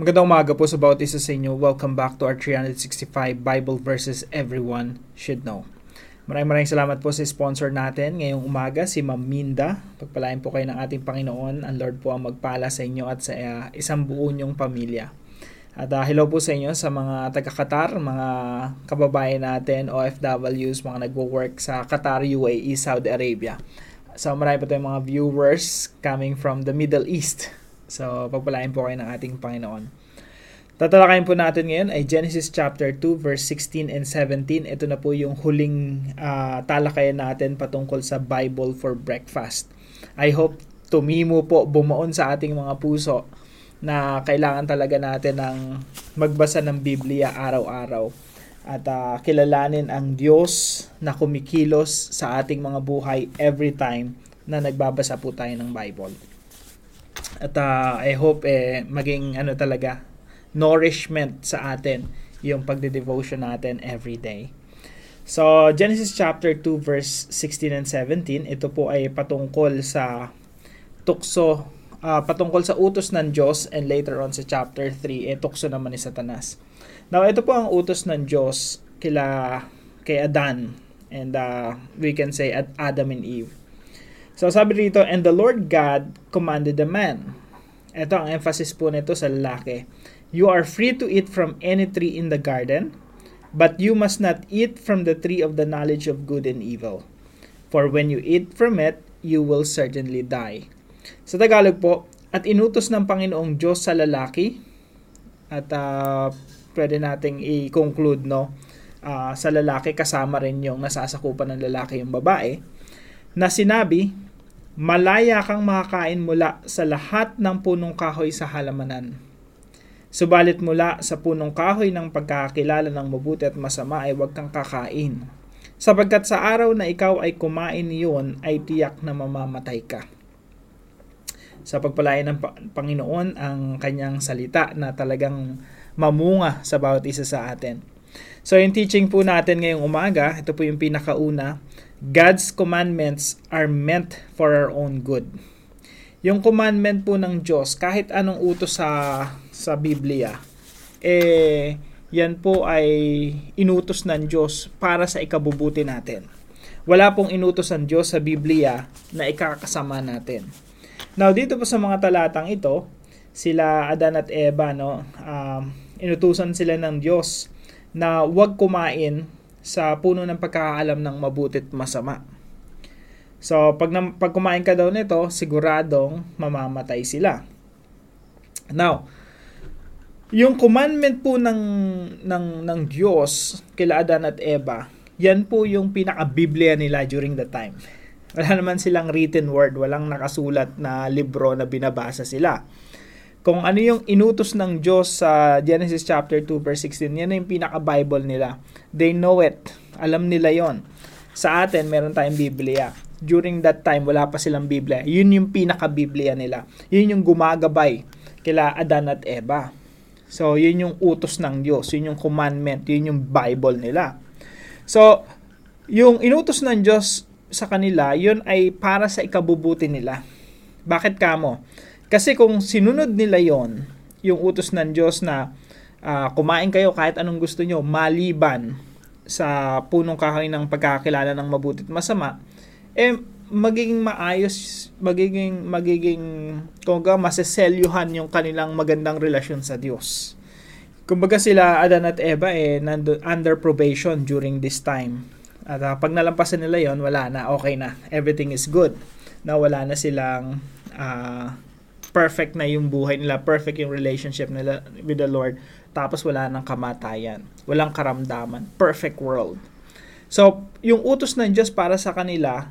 Magandang umaga po sa bawat isa sa inyo. Welcome back to our 365 Bible verses everyone should know. Maraming maraming salamat po sa sponsor natin ngayong umaga, si Ma'am Minda. Pagpalain po kayo ng ating Panginoon. Ang Lord po ang magpala sa inyo at sa uh, isang buo niyong pamilya. At uh, hello po sa inyo sa mga taga-Qatar, mga kababayan natin, OFWs, mga nagwo-work sa Qatar, UAE, Saudi Arabia. So marami po tayong mga viewers coming from the Middle East. So, pagpalain po kayo ng ating Panginoon. Tatalakayin po natin ngayon ay Genesis chapter 2 verse 16 and 17. Ito na po yung huling uh, talakayan natin patungkol sa Bible for breakfast. I hope tumimo po bumuon sa ating mga puso na kailangan talaga natin ng magbasa ng Biblia araw-araw at uh, kilalanin ang Diyos na kumikilos sa ating mga buhay every time na nagbabasa po tayo ng Bible. At uh, I hope eh, maging ano talaga, nourishment sa atin yung pagde-devotion natin every day. So, Genesis chapter 2 verse 16 and 17, ito po ay patungkol sa tukso, uh, patungkol sa utos ng Diyos and later on sa chapter 3, eh, tukso naman ni Satanas. Now, ito po ang utos ng Diyos kila kay Adan and uh, we can say at Adam and Eve. So sabi dito, and the Lord God commanded the man. Ito ang emphasis po nito sa lalaki. You are free to eat from any tree in the garden, but you must not eat from the tree of the knowledge of good and evil. For when you eat from it, you will certainly die. Sa Tagalog po, at inutos ng Panginoong Diyos sa lalaki, at uh, pwede nating i-conclude no, uh, sa lalaki kasama rin yung nasasakupan ng lalaki yung babae, na sinabi, Malaya kang makakain mula sa lahat ng punong kahoy sa halamanan. Subalit mula sa punong kahoy ng pagkakakilala ng mabuti at masama ay huwag kang kakain. Sapagkat sa araw na ikaw ay kumain iyon ay tiyak na mamamatay ka. Sa pagpalayan ng Panginoon ang kanyang salita na talagang mamunga sa bawat isa sa atin. So yung teaching po natin ngayong umaga, ito po yung pinakauna, God's commandments are meant for our own good. Yung commandment po ng Diyos, kahit anong utos sa, sa Biblia, eh, yan po ay inutos ng Diyos para sa ikabubuti natin. Wala pong inutos ng Diyos sa Biblia na ikakasama natin. Now, dito po sa mga talatang ito, sila Adan at Eva, no, um, inutusan sila ng Diyos na huwag kumain sa puno ng pagkakaalam ng mabuti at masama. So, pag, na, pag kumain ka daw nito, siguradong mamamatay sila. Now, yung commandment po ng, ng, ng Diyos kila Adan at Eva, yan po yung pinaka-Biblia nila during the time. Wala naman silang written word, walang nakasulat na libro na binabasa sila kung ano yung inutos ng Diyos sa Genesis chapter 2 verse 16, yan yung pinaka-Bible nila. They know it. Alam nila yon. Sa atin, meron tayong Biblia. During that time, wala pa silang Biblia. Yun yung pinaka-Biblia nila. Yun yung gumagabay kila Adan at Eva. So, yun yung utos ng Diyos. Yun yung commandment. Yun yung Bible nila. So, yung inutos ng Diyos sa kanila, yun ay para sa ikabubuti nila. Bakit kamo? Kasi kung sinunod nila yon yung utos ng Diyos na uh, kumain kayo kahit anong gusto nyo, maliban sa punong kahoy ng pagkakakilala ng mabuti at masama, eh magiging maayos, magiging magiging kumbaga maseselyuhan yung kanilang magandang relasyon sa Diyos. Kumbaga sila Adan at Eva eh nando, under probation during this time. At uh, pag nalampasan nila yon wala na, okay na. Everything is good. Na wala na silang uh, perfect na yung buhay nila, perfect yung relationship nila with the Lord, tapos wala nang kamatayan, walang karamdaman, perfect world. So, yung utos ng Diyos para sa kanila,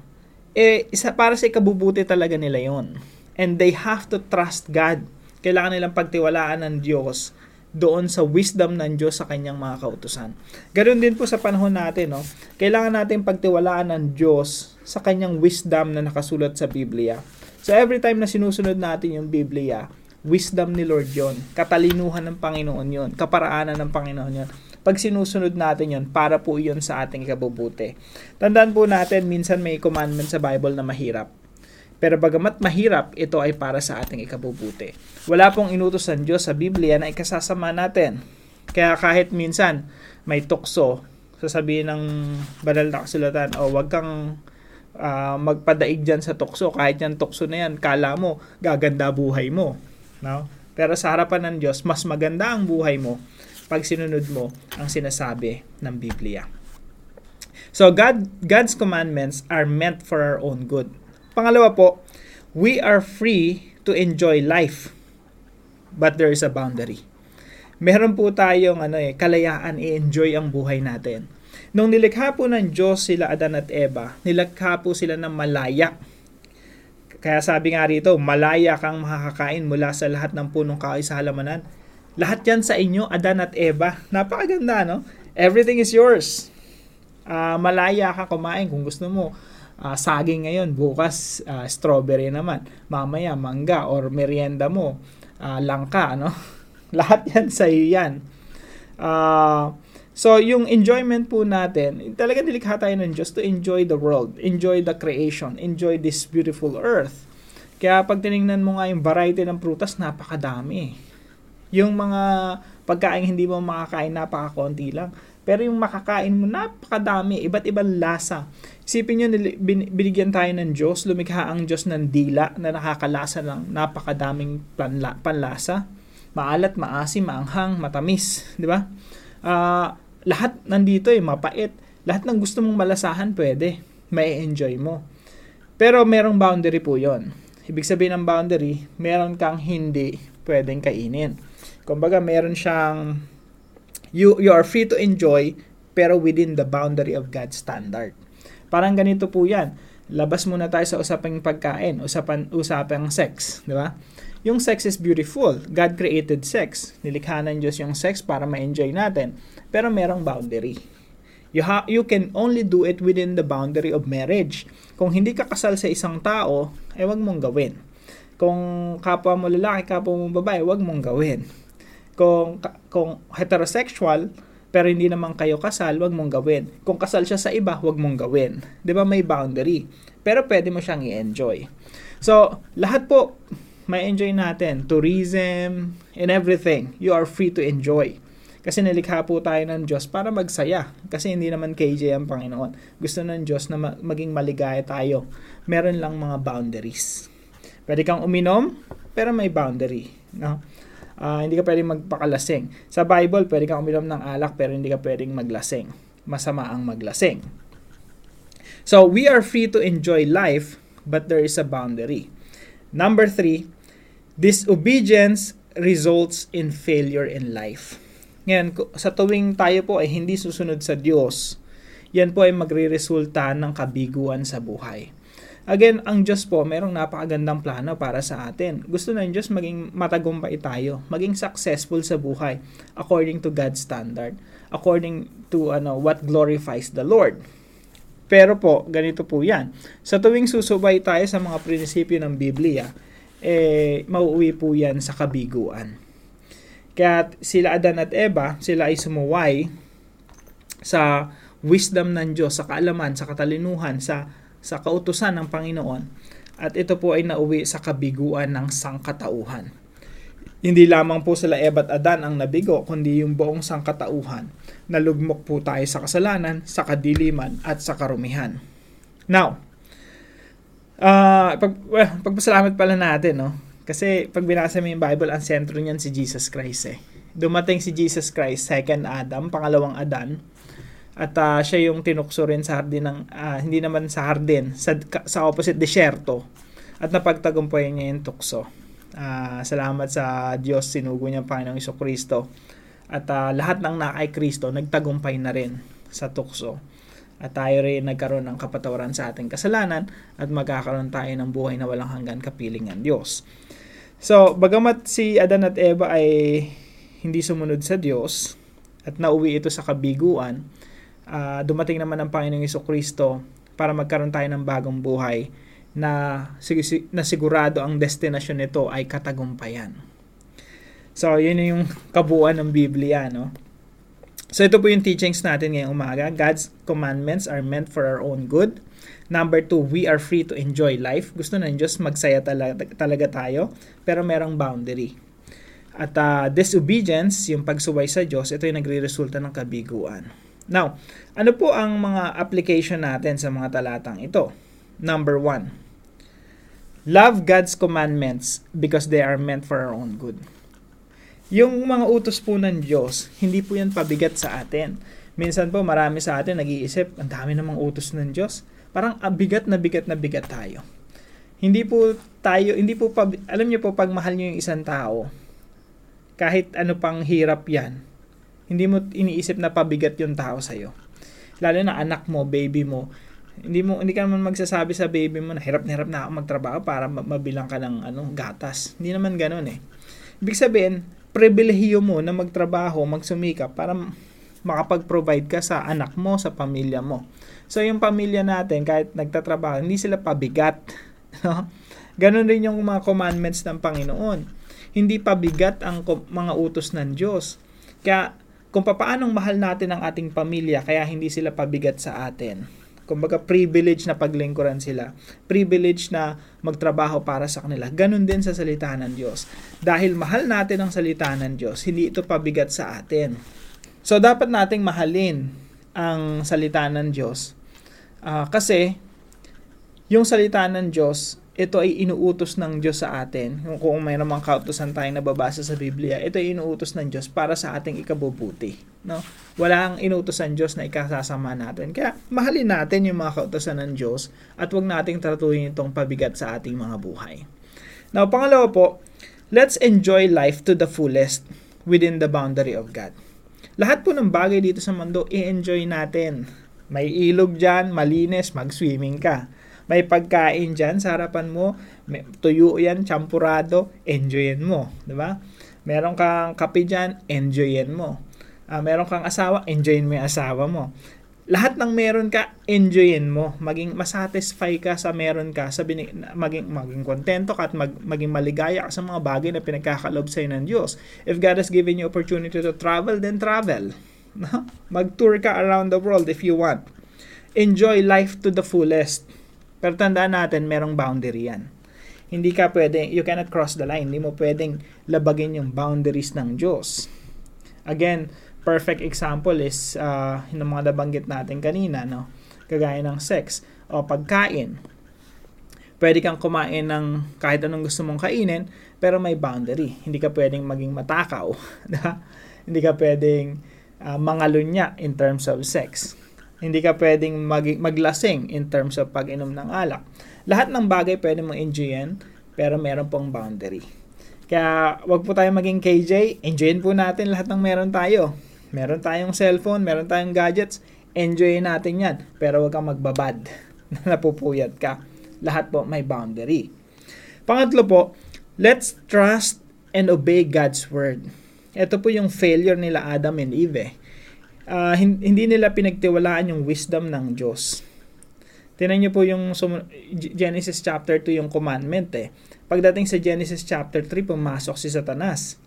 eh, isa, para sa ikabubuti talaga nila yon And they have to trust God. Kailangan nilang pagtiwalaan ng Diyos doon sa wisdom ng Diyos sa kanyang mga kautusan. Ganoon din po sa panahon natin, no? Kailangan natin pagtiwalaan ng Diyos sa kanyang wisdom na nakasulat sa Biblia. So every time na sinusunod natin yung Biblia, wisdom ni Lord yon, katalinuhan ng Panginoon yon, kaparaanan ng Panginoon yon. Pag sinusunod natin yon, para po yon sa ating kabubuti. Tandaan po natin, minsan may commandment sa Bible na mahirap. Pero bagamat mahirap, ito ay para sa ating ikabubuti. Wala pong inutos ng Diyos sa Biblia na ikasasama natin. Kaya kahit minsan may tukso, sasabihin ng banal na kasulatan, o oh, wag kang uh, magpadaig dyan sa tukso. Kahit yan tukso na yan, kala mo, gaganda buhay mo. No? Pero sa harapan ng Diyos, mas maganda ang buhay mo pag sinunod mo ang sinasabi ng Biblia. So God God's commandments are meant for our own good. Pangalawa po, we are free to enjoy life. But there is a boundary. Meron po tayong ano eh, kalayaan i-enjoy ang buhay natin. Nung nilikha po ng Diyos sila Adan at Eva, nilikha po sila ng malaya. Kaya sabi nga rito, malaya kang makakakain mula sa lahat ng punong kahoy sa halamanan. Lahat yan sa inyo, Adan at Eva. Napakaganda, no? Everything is yours. Uh, malaya ka kumain kung gusto mo uh, saging ngayon, bukas uh, strawberry naman, mamaya mangga or merienda mo, uh, langka, no? Lahat yan sa iyo yan. Uh, so, yung enjoyment po natin, talaga nilikha tayo ng Diyos to enjoy the world, enjoy the creation, enjoy this beautiful earth. Kaya pag tiningnan mo nga yung variety ng prutas, napakadami. Yung mga pagkain hindi mo makakain, napakakonti lang. Pero yung makakain mo, napakadami, iba't ibang lasa. Isipin nyo, binigyan tayo ng Diyos, lumikha ang Diyos ng dila na nakakalasa ng napakadaming panla, panlasa. Maalat, maasim, maanghang, matamis. Di ba? Uh, lahat nandito eh, mapait. Lahat ng gusto mong malasahan, pwede. May enjoy mo. Pero merong boundary po yon. Ibig sabihin ng boundary, meron kang hindi pwedeng kainin. Kumbaga, meron siyang you you are free to enjoy pero within the boundary of God's standard. Parang ganito po 'yan. Labas muna tayo sa usapang pagkain, usapan usapang sex, di ba? Yung sex is beautiful. God created sex. Nilikha ng Diyos yung sex para ma-enjoy natin. Pero merong boundary. You, ha- you can only do it within the boundary of marriage. Kung hindi ka kasal sa isang tao, eh, wag mong gawin. Kung kapwa mo lalaki, kapwa mo babae, wag mong gawin kung kung heterosexual pero hindi naman kayo kasal, wag mong gawin. Kung kasal siya sa iba, wag mong gawin. 'Di ba may boundary? Pero pwede mo siyang i-enjoy. So, lahat po may enjoy natin. Tourism and everything. You are free to enjoy. Kasi nilikha po tayo ng Diyos para magsaya. Kasi hindi naman KJ ang Panginoon. Gusto ng Diyos na maging maligaya tayo. Meron lang mga boundaries. Pwede kang uminom, pero may boundary. No? Uh, hindi ka pwedeng magpakalasing. Sa Bible, pwede kang uminom ng alak pero hindi ka pwedeng maglasing. Masama ang maglasing. So, we are free to enjoy life, but there is a boundary. Number three, disobedience results in failure in life. Ngayon, sa tuwing tayo po ay hindi susunod sa Diyos, yan po ay magre-resulta ng kabiguan sa buhay. Again, ang Diyos po, merong napakagandang plano para sa atin. Gusto ng Diyos maging matagumpay tayo, maging successful sa buhay according to God's standard, according to ano what glorifies the Lord. Pero po, ganito po yan. Sa tuwing susubay tayo sa mga prinsipyo ng Biblia, eh, mauuwi po yan sa kabiguan. Kaya sila Adan at Eva, sila ay sumuway sa wisdom ng Diyos, sa kaalaman, sa katalinuhan, sa sa kautusan ng Panginoon at ito po ay nauwi sa kabiguan ng sangkatauhan. Hindi lamang po sila Eva at Adan ang nabigo, kundi yung buong sangkatauhan. Nalugmok po tayo sa kasalanan, sa kadiliman, at sa karumihan. Now, uh, pag, well, pagpasalamat pala natin, no? Kasi pag binasa mo yung Bible, ang sentro niyan si Jesus Christ eh. Dumating si Jesus Christ, second Adam, pangalawang Adan, at uh, siya yung tinukso rin sa hardin ng, uh, hindi naman sa hardin, sa, sa opposite desyerto. At napagtagumpayan niya yung tukso. Uh, salamat sa Diyos, sinugo niya ang Panginoong Iso Kristo. At uh, lahat ng nakay Kristo, nagtagumpay na rin sa tukso. At tayo rin nagkaroon ng kapatawaran sa ating kasalanan at magkakaroon tayo ng buhay na walang hanggan kapilingan Diyos. So, bagamat si Adan at Eva ay hindi sumunod sa Diyos at nauwi ito sa kabiguan, uh, dumating naman ang Panginoong Iso Kristo para magkaroon tayo ng bagong buhay na, na sigurado ang destinasyon nito ay katagumpayan. So, yun yung kabuuan ng Biblia, no? So ito po yung teachings natin ngayong umaga. God's commandments are meant for our own good. Number two, we are free to enjoy life. Gusto ng Diyos magsaya talaga, talaga tayo, pero merong boundary. At uh, disobedience, yung pagsuway sa Diyos, ito yung nagre-resulta ng kabiguan. Now, ano po ang mga application natin sa mga talatang ito? Number one, love God's commandments because they are meant for our own good. Yung mga utos po ng Diyos, hindi po yan pabigat sa atin. Minsan po marami sa atin nag-iisip, ang dami namang utos ng Diyos. Parang bigat na bigat na bigat tayo. Hindi po tayo, hindi po, pa, alam niyo po, pag mahal niyo yung isang tao, kahit ano pang hirap yan, hindi mo iniisip na pabigat yung tao sa'yo. Lalo na anak mo, baby mo, hindi mo hindi ka naman magsasabi sa baby mo na hirap na hirap na ako magtrabaho para mabilang ka ng ano gatas. Hindi naman ganoon eh. Ibig sabihin, pribilehiyo mo na magtrabaho, magsumikap para makapag-provide ka sa anak mo, sa pamilya mo. So yung pamilya natin, kahit nagtatrabaho, hindi sila pabigat. No? Ganon rin yung mga commandments ng Panginoon. Hindi pabigat ang mga utos ng Diyos. Kaya kung papaanong mahal natin ang ating pamilya, kaya hindi sila pabigat sa atin Kumbaga privilege na paglingkuran sila. Privilege na magtrabaho para sa kanila. Ganon din sa salita ng Diyos. Dahil mahal natin ang salita ng Diyos, hindi ito pabigat sa atin. So dapat nating mahalin ang salita ng Diyos. Uh, kasi yung salita ng Diyos ito ay inuutos ng Diyos sa atin. Kung may namang kautosan tayong nababasa sa Biblia, ito ay inuutos ng Diyos para sa ating ikabubuti. No? Wala ang inuutos ng Diyos na ikasasama natin. Kaya mahalin natin yung mga kautosan ng Diyos at huwag nating tratuhin itong pabigat sa ating mga buhay. Now, pangalawa po, let's enjoy life to the fullest within the boundary of God. Lahat po ng bagay dito sa mundo, i-enjoy natin. May ilog dyan, malinis, mag-swimming ka may pagkain dyan sa harapan mo, may, tuyo yan, champurado, enjoyin mo. Di ba? Meron kang kape dyan, enjoyin mo. Uh, meron kang asawa, enjoyin mo yung asawa mo. Lahat ng meron ka, enjoyin mo. Maging masatisfy ka sa meron ka, sa binig, maging, maging kontento ka at mag, maging maligaya ka sa mga bagay na pinagkakalob sa'yo ng Diyos. If God has given you opportunity to travel, then travel. Mag-tour ka around the world if you want. Enjoy life to the fullest pero tandaan natin, merong boundary yan. Hindi ka pwede, you cannot cross the line. Hindi mo pwedeng labagin yung boundaries ng Diyos. Again, perfect example is uh, yung mga nabanggit natin kanina, no? Kagaya ng sex o pagkain. Pwede kang kumain ng kahit anong gusto mong kainin, pero may boundary. Hindi ka pwedeng maging matakaw. Hindi ka pwedeng uh, mangalunya in terms of sex. Hindi ka pwedeng mag- maglasing in terms of pag-inom ng alak. Lahat ng bagay pwede mong enjoyin, pero meron pong boundary. Kaya wag po tayo maging KJ, enjoyin po natin lahat ng meron tayo. Meron tayong cellphone, meron tayong gadgets, enjoyin natin yan. Pero wag kang magbabad na napupuyat ka. Lahat po may boundary. Pangatlo po, let's trust and obey God's word. Ito po yung failure nila Adam and Eve. Eh uh, hindi nila pinagtiwalaan yung wisdom ng Diyos. Tinan niyo po yung Genesis chapter 2 yung commandment eh. Pagdating sa Genesis chapter 3, pumasok si Satanas.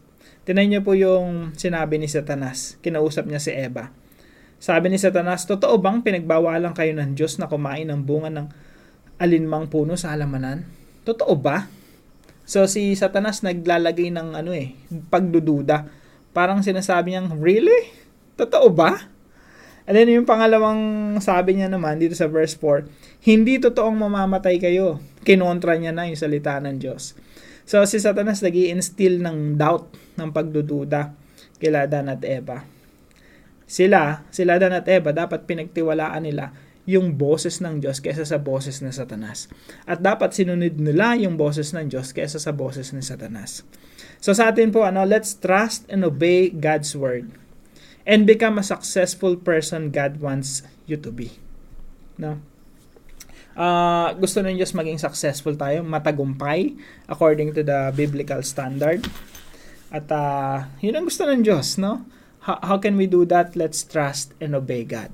Tinan niyo po yung sinabi ni Satanas. Kinausap niya si Eva. Sabi ni Satanas, totoo bang pinagbawalan kayo ng Diyos na kumain ng bunga ng alinmang puno sa halamanan? Totoo ba? So si Satanas naglalagay ng ano eh, pagdududa. Parang sinasabi niyang, really? Totoo ba? And then yung pangalawang sabi niya naman dito sa verse 4, hindi totoong mamamatay kayo. Kinontra niya na yung salita ng Diyos. So si Satanas nag instill ng doubt, ng pagdududa kila Dan at Eva. Sila, sila Dan at Eva, dapat pinagtiwalaan nila yung boses ng Diyos kaysa sa boses ng Satanas. At dapat sinunod nila yung boses ng Diyos kaysa sa boses ng Satanas. So sa atin po, ano, let's trust and obey God's word and become a successful person God wants you to be. No? Uh, gusto ng Diyos maging successful tayo, matagumpay according to the biblical standard. At uh, yun ang gusto ng Diyos, no? How, how can we do that? Let's trust and obey God.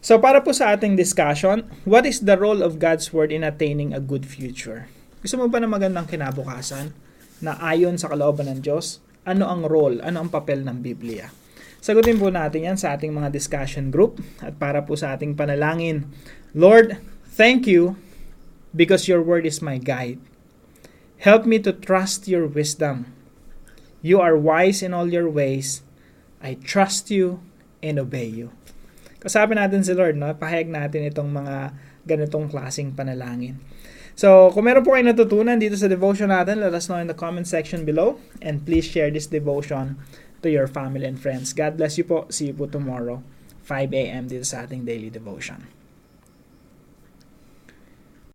So para po sa ating discussion, what is the role of God's Word in attaining a good future? Gusto mo ba na magandang kinabukasan na ayon sa kalooban ng Diyos? Ano ang role, ano ang papel ng Biblia? Sagutin po natin yan sa ating mga discussion group at para po sa ating panalangin. Lord, thank you because your word is my guide. Help me to trust your wisdom. You are wise in all your ways. I trust you and obey you. Kasabi natin si Lord, no? pahayag natin itong mga ganitong klasing panalangin. So, kung meron po kayo natutunan dito sa devotion natin, let us know in the comment section below. And please share this devotion to your family and friends. God bless you po. See you po tomorrow, 5 a.m. dito sa ating daily devotion.